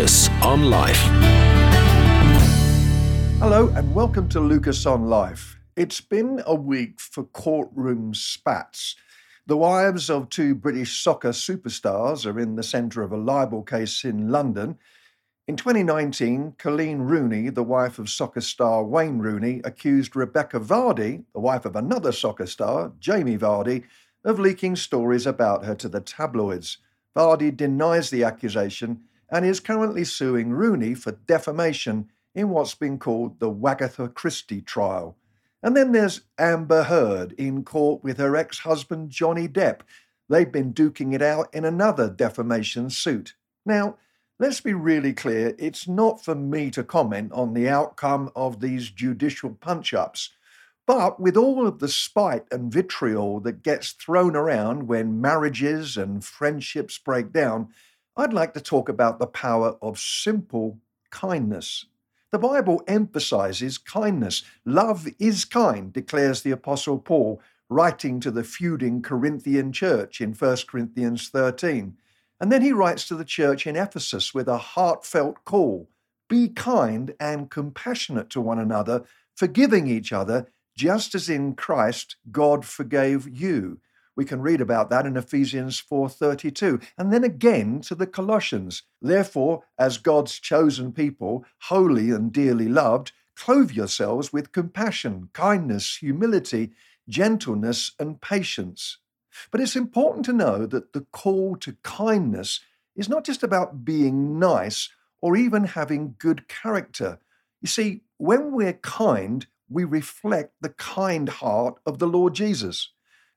Lucas on Life. Hello, and welcome to Lucas on Life. It's been a week for courtroom spats. The wives of two British soccer superstars are in the centre of a libel case in London. In 2019, Colleen Rooney, the wife of soccer star Wayne Rooney, accused Rebecca Vardy, the wife of another soccer star, Jamie Vardy, of leaking stories about her to the tabloids. Vardy denies the accusation and is currently suing Rooney for defamation in what's been called the Wagatha Christie trial. And then there's Amber Heard in court with her ex husband Johnny Depp. They've been duking it out in another defamation suit. Now, let's be really clear it's not for me to comment on the outcome of these judicial punch ups. But with all of the spite and vitriol that gets thrown around when marriages and friendships break down, I'd like to talk about the power of simple kindness. The Bible emphasizes kindness. Love is kind, declares the Apostle Paul, writing to the feuding Corinthian church in 1 Corinthians 13. And then he writes to the church in Ephesus with a heartfelt call Be kind and compassionate to one another, forgiving each other, just as in Christ God forgave you. We can read about that in Ephesians 4:32. And then again to the Colossians. Therefore, as God's chosen people, holy and dearly loved, clothe yourselves with compassion, kindness, humility, gentleness, and patience. But it's important to know that the call to kindness is not just about being nice or even having good character. You see, when we're kind, we reflect the kind heart of the Lord Jesus.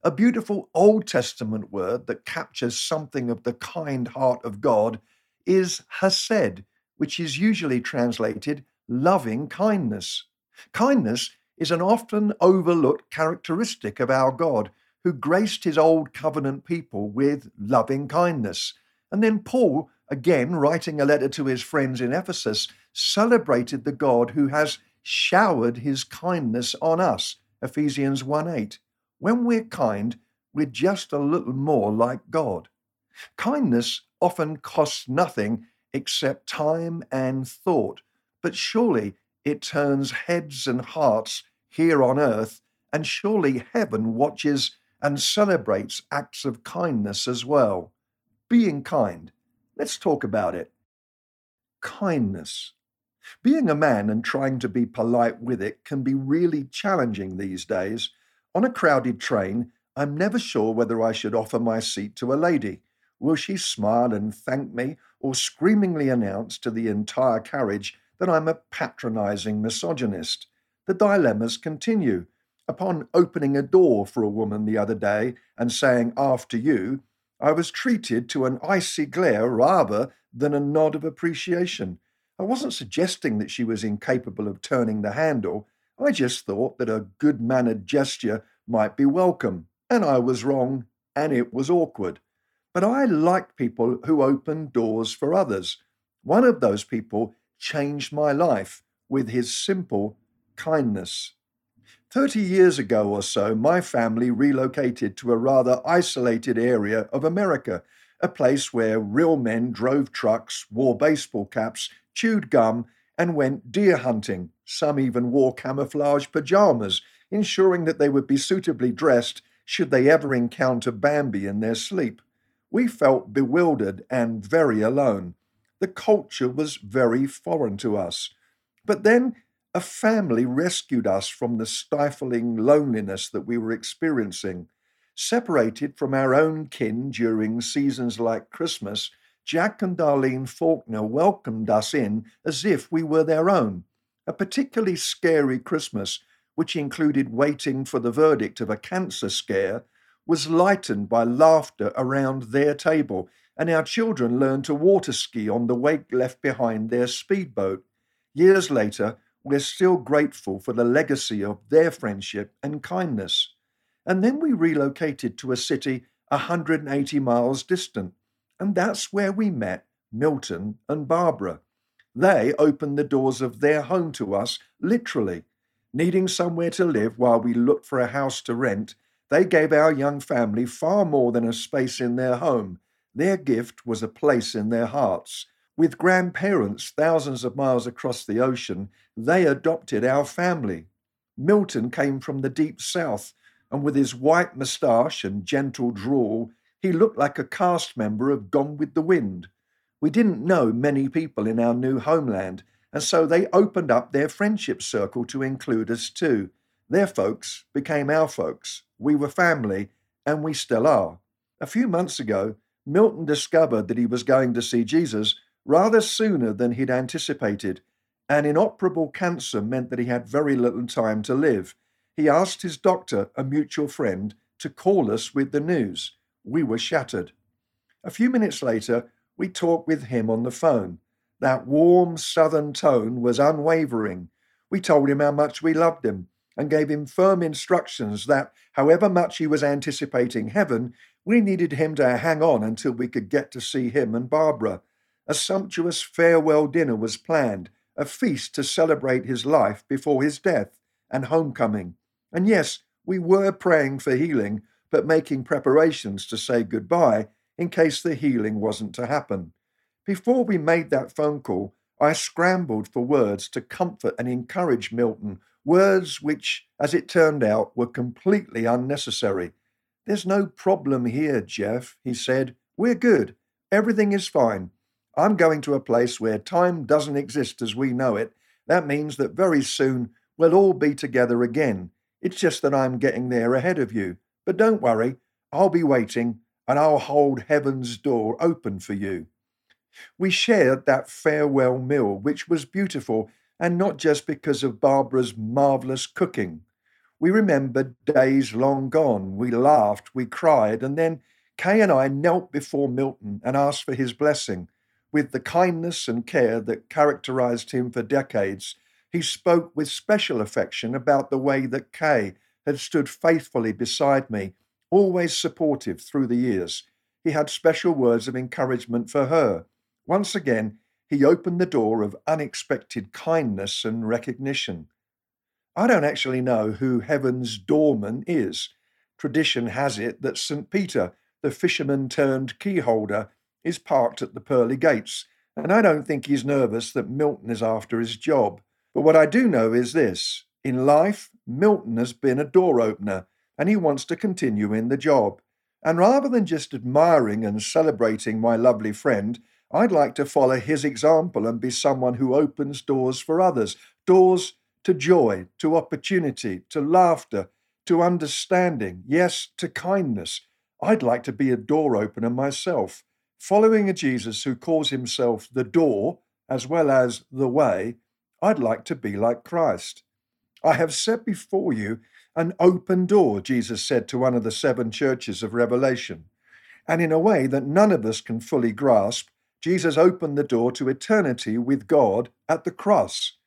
A beautiful Old Testament word that captures something of the kind heart of God is hesed, which is usually translated loving kindness. Kindness is an often overlooked characteristic of our God, who graced his old covenant people with loving kindness. And then Paul, again writing a letter to his friends in Ephesus, celebrated the God who has showered his kindness on us. Ephesians 1 8. When we're kind, we're just a little more like God. Kindness often costs nothing except time and thought, but surely it turns heads and hearts here on earth, and surely heaven watches and celebrates acts of kindness as well. Being kind. Let's talk about it. Kindness. Being a man and trying to be polite with it can be really challenging these days on a crowded train, I'm never sure whether I should offer my seat to a lady. Will she smile and thank me, or screamingly announce to the entire carriage that I'm a patronizing misogynist? The dilemmas continue. Upon opening a door for a woman the other day and saying, After you, I was treated to an icy glare rather than a nod of appreciation. I wasn't suggesting that she was incapable of turning the handle, I just thought that a good mannered gesture might be welcome, and I was wrong, and it was awkward. But I like people who open doors for others. One of those people changed my life with his simple kindness. Thirty years ago or so, my family relocated to a rather isolated area of America, a place where real men drove trucks, wore baseball caps, chewed gum, and went deer hunting. Some even wore camouflage pajamas, ensuring that they would be suitably dressed should they ever encounter Bambi in their sleep. We felt bewildered and very alone. The culture was very foreign to us. But then a family rescued us from the stifling loneliness that we were experiencing. Separated from our own kin during seasons like Christmas, Jack and Darlene Faulkner welcomed us in as if we were their own. A particularly scary Christmas, which included waiting for the verdict of a cancer scare, was lightened by laughter around their table, and our children learned to water ski on the wake left behind their speedboat. Years later, we're still grateful for the legacy of their friendship and kindness. And then we relocated to a city 180 miles distant and that's where we met Milton and Barbara. They opened the doors of their home to us, literally. Needing somewhere to live while we looked for a house to rent, they gave our young family far more than a space in their home. Their gift was a place in their hearts. With grandparents thousands of miles across the ocean, they adopted our family. Milton came from the deep south, and with his white moustache and gentle drawl, he looked like a cast member of Gone with the Wind. We didn't know many people in our new homeland, and so they opened up their friendship circle to include us too. Their folks became our folks. We were family, and we still are. A few months ago, Milton discovered that he was going to see Jesus rather sooner than he'd anticipated. An inoperable cancer meant that he had very little time to live. He asked his doctor, a mutual friend, to call us with the news. We were shattered. A few minutes later, we talked with him on the phone. That warm southern tone was unwavering. We told him how much we loved him and gave him firm instructions that, however much he was anticipating heaven, we needed him to hang on until we could get to see him and Barbara. A sumptuous farewell dinner was planned, a feast to celebrate his life before his death and homecoming. And yes, we were praying for healing, but making preparations to say goodbye in case the healing wasn't to happen. Before we made that phone call, I scrambled for words to comfort and encourage Milton, words which, as it turned out, were completely unnecessary. There's no problem here, Jeff, he said. We're good. Everything is fine. I'm going to a place where time doesn't exist as we know it. That means that very soon we'll all be together again. It's just that I'm getting there ahead of you. But don't worry, I'll be waiting and I'll hold heaven's door open for you. We shared that farewell meal, which was beautiful, and not just because of Barbara's marvellous cooking. We remembered days long gone. We laughed, we cried, and then Kay and I knelt before Milton and asked for his blessing. With the kindness and care that characterized him for decades, he spoke with special affection about the way that Kay had stood faithfully beside me, always supportive through the years. He had special words of encouragement for her. Once again, he opened the door of unexpected kindness and recognition. I don't actually know who Heaven's doorman is. Tradition has it that St. Peter, the fisherman turned keyholder, is parked at the pearly gates, and I don't think he's nervous that Milton is after his job. But what I do know is this in life, Milton has been a door opener, and he wants to continue in the job. And rather than just admiring and celebrating my lovely friend, I'd like to follow his example and be someone who opens doors for others doors to joy, to opportunity, to laughter, to understanding, yes, to kindness. I'd like to be a door opener myself, following a Jesus who calls himself the door as well as the way. I'd like to be like Christ. I have set before you an open door, Jesus said to one of the seven churches of Revelation. And in a way that none of us can fully grasp, Jesus opened the door to eternity with God at the cross.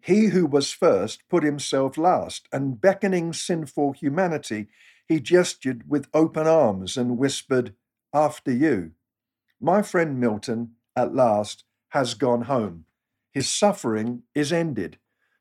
He who was first put himself last, and beckoning sinful humanity, he gestured with open arms and whispered, After you. My friend Milton, at last, has gone home. His suffering is ended.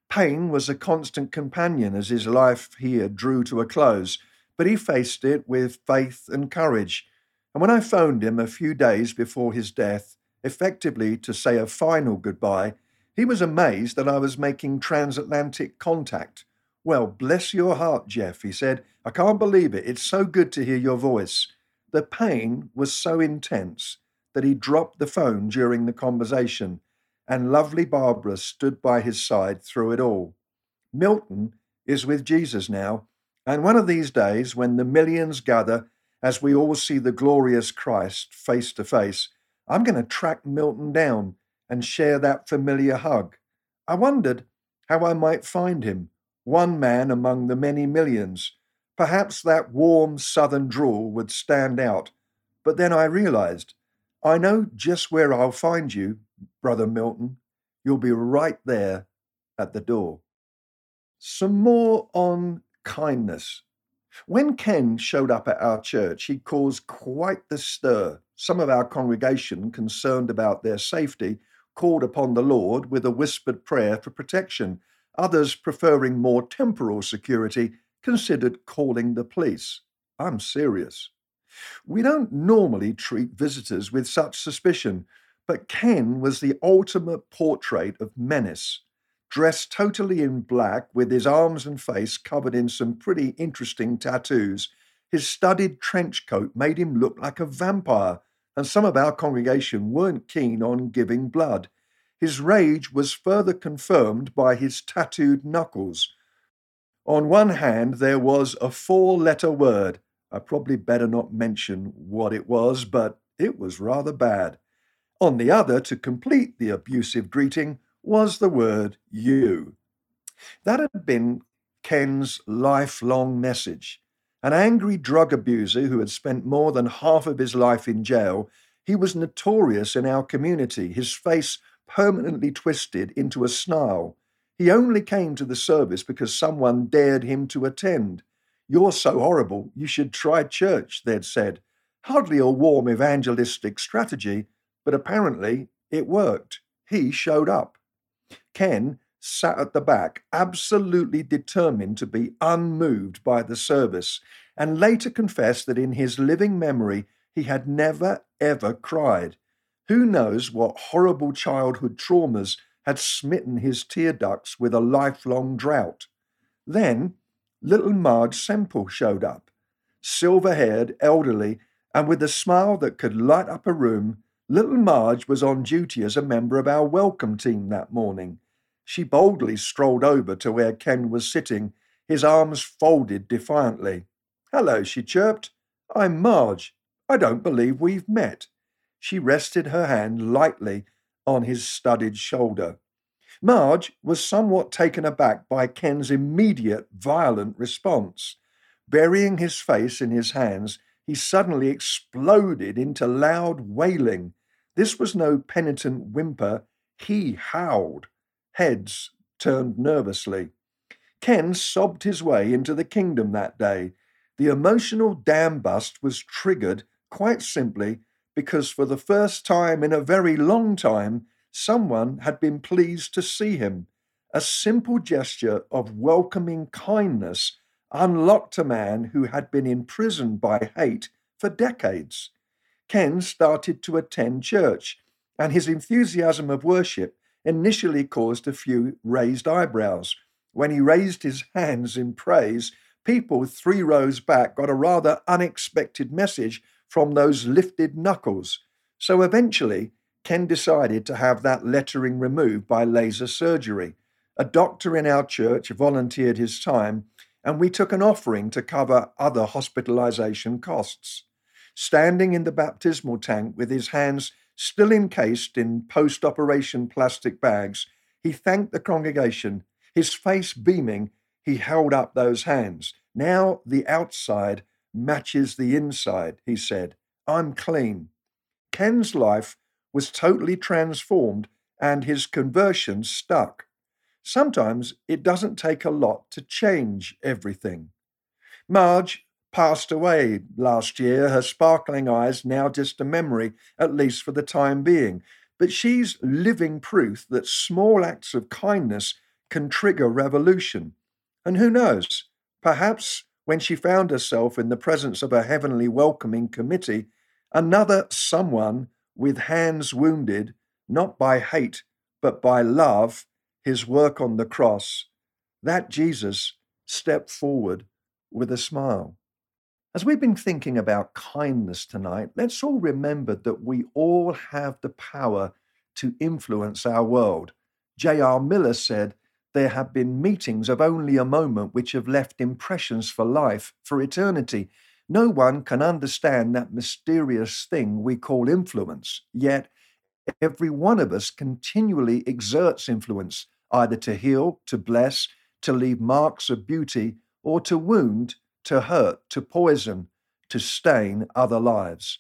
Pain was a constant companion as his life here drew to a close, but he faced it with faith and courage. And when I phoned him a few days before his death, effectively to say a final goodbye, he was amazed that I was making transatlantic contact. Well, bless your heart, Jeff, he said. I can't believe it. It's so good to hear your voice. The pain was so intense that he dropped the phone during the conversation and lovely Barbara stood by his side through it all. Milton is with Jesus now, and one of these days, when the millions gather as we all see the glorious Christ face to face, I'm going to track Milton down and share that familiar hug. I wondered how I might find him, one man among the many millions. Perhaps that warm southern drawl would stand out. But then I realized I know just where I'll find you Brother Milton. You'll be right there at the door. Some more on kindness. When Ken showed up at our church, he caused quite the stir. Some of our congregation, concerned about their safety, called upon the Lord with a whispered prayer for protection. Others, preferring more temporal security, considered calling the police. I'm serious. We don't normally treat visitors with such suspicion, But Ken was the ultimate portrait of menace. Dressed totally in black, with his arms and face covered in some pretty interesting tattoos, his studded trench coat made him look like a vampire, and some of our congregation weren't keen on giving blood. His rage was further confirmed by his tattooed knuckles. On one hand, there was a four letter word. I probably better not mention what it was, but it was rather bad. On the other, to complete the abusive greeting, was the word you. That had been Ken's lifelong message. An angry drug abuser who had spent more than half of his life in jail, he was notorious in our community, his face permanently twisted into a snarl. He only came to the service because someone dared him to attend. You're so horrible, you should try church, they'd said. Hardly a warm evangelistic strategy, but apparently it worked. He showed up. Ken sat at the back, absolutely determined to be unmoved by the service, and later confessed that in his living memory he had never, ever cried. Who knows what horrible childhood traumas had smitten his tear ducts with a lifelong drought? Then little Marge Semple showed up, silver haired, elderly, and with a smile that could light up a room. Little Marge was on duty as a member of our welcome team that morning. She boldly strolled over to where Ken was sitting, his arms folded defiantly. Hello, she chirped. I'm Marge. I don't believe we've met. She rested her hand lightly on his studded shoulder. Marge was somewhat taken aback by Ken's immediate violent response. Burying his face in his hands, he suddenly exploded into loud wailing. This was no penitent whimper, he howled. Heads turned nervously. Ken sobbed his way into the kingdom that day. The emotional dam bust was triggered quite simply because for the first time in a very long time, someone had been pleased to see him. A simple gesture of welcoming kindness unlocked a man who had been imprisoned by hate for decades. Ken started to attend church, and his enthusiasm of worship initially caused a few raised eyebrows. When he raised his hands in praise, people three rows back got a rather unexpected message from those lifted knuckles. So eventually, Ken decided to have that lettering removed by laser surgery. A doctor in our church volunteered his time, and we took an offering to cover other hospitalization costs. Standing in the baptismal tank with his hands still encased in post operation plastic bags, he thanked the congregation. His face beaming, he held up those hands. Now the outside matches the inside, he said. I'm clean. Ken's life was totally transformed and his conversion stuck. Sometimes it doesn't take a lot to change everything. Marge passed away last year, her sparkling eyes now just a memory, at least for the time being. But she's living proof that small acts of kindness can trigger revolution. And who knows, perhaps when she found herself in the presence of a heavenly welcoming committee, another someone with hands wounded, not by hate, but by love, his work on the cross, that Jesus stepped forward with a smile. As we've been thinking about kindness tonight, let's all remember that we all have the power to influence our world. J.R. Miller said, There have been meetings of only a moment which have left impressions for life, for eternity. No one can understand that mysterious thing we call influence, yet every one of us continually exerts influence, either to heal, to bless, to leave marks of beauty, or to wound, to hurt, to poison, to stain other lives.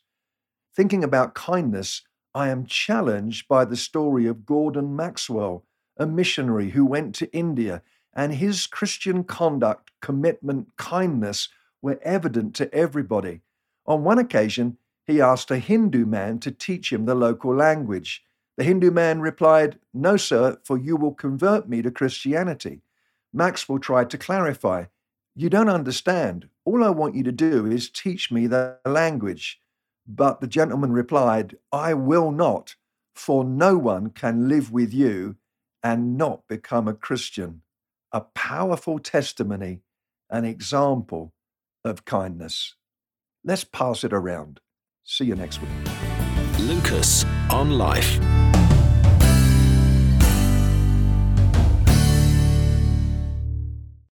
Thinking about kindness, I am challenged by the story of Gordon Maxwell, a missionary who went to India, and his Christian conduct, commitment, kindness were evident to everybody. On one occasion, he asked a Hindu man to teach him the local language. The Hindu man replied, No, sir, for you will convert me to Christianity. Maxwell tried to clarify, You don't understand. All I want you to do is teach me the language. But the gentleman replied, I will not, For no one can live with you and not become a Christian. A powerful testimony, an example of kindness. Let's pass it around. See you next week. Lucas on Life.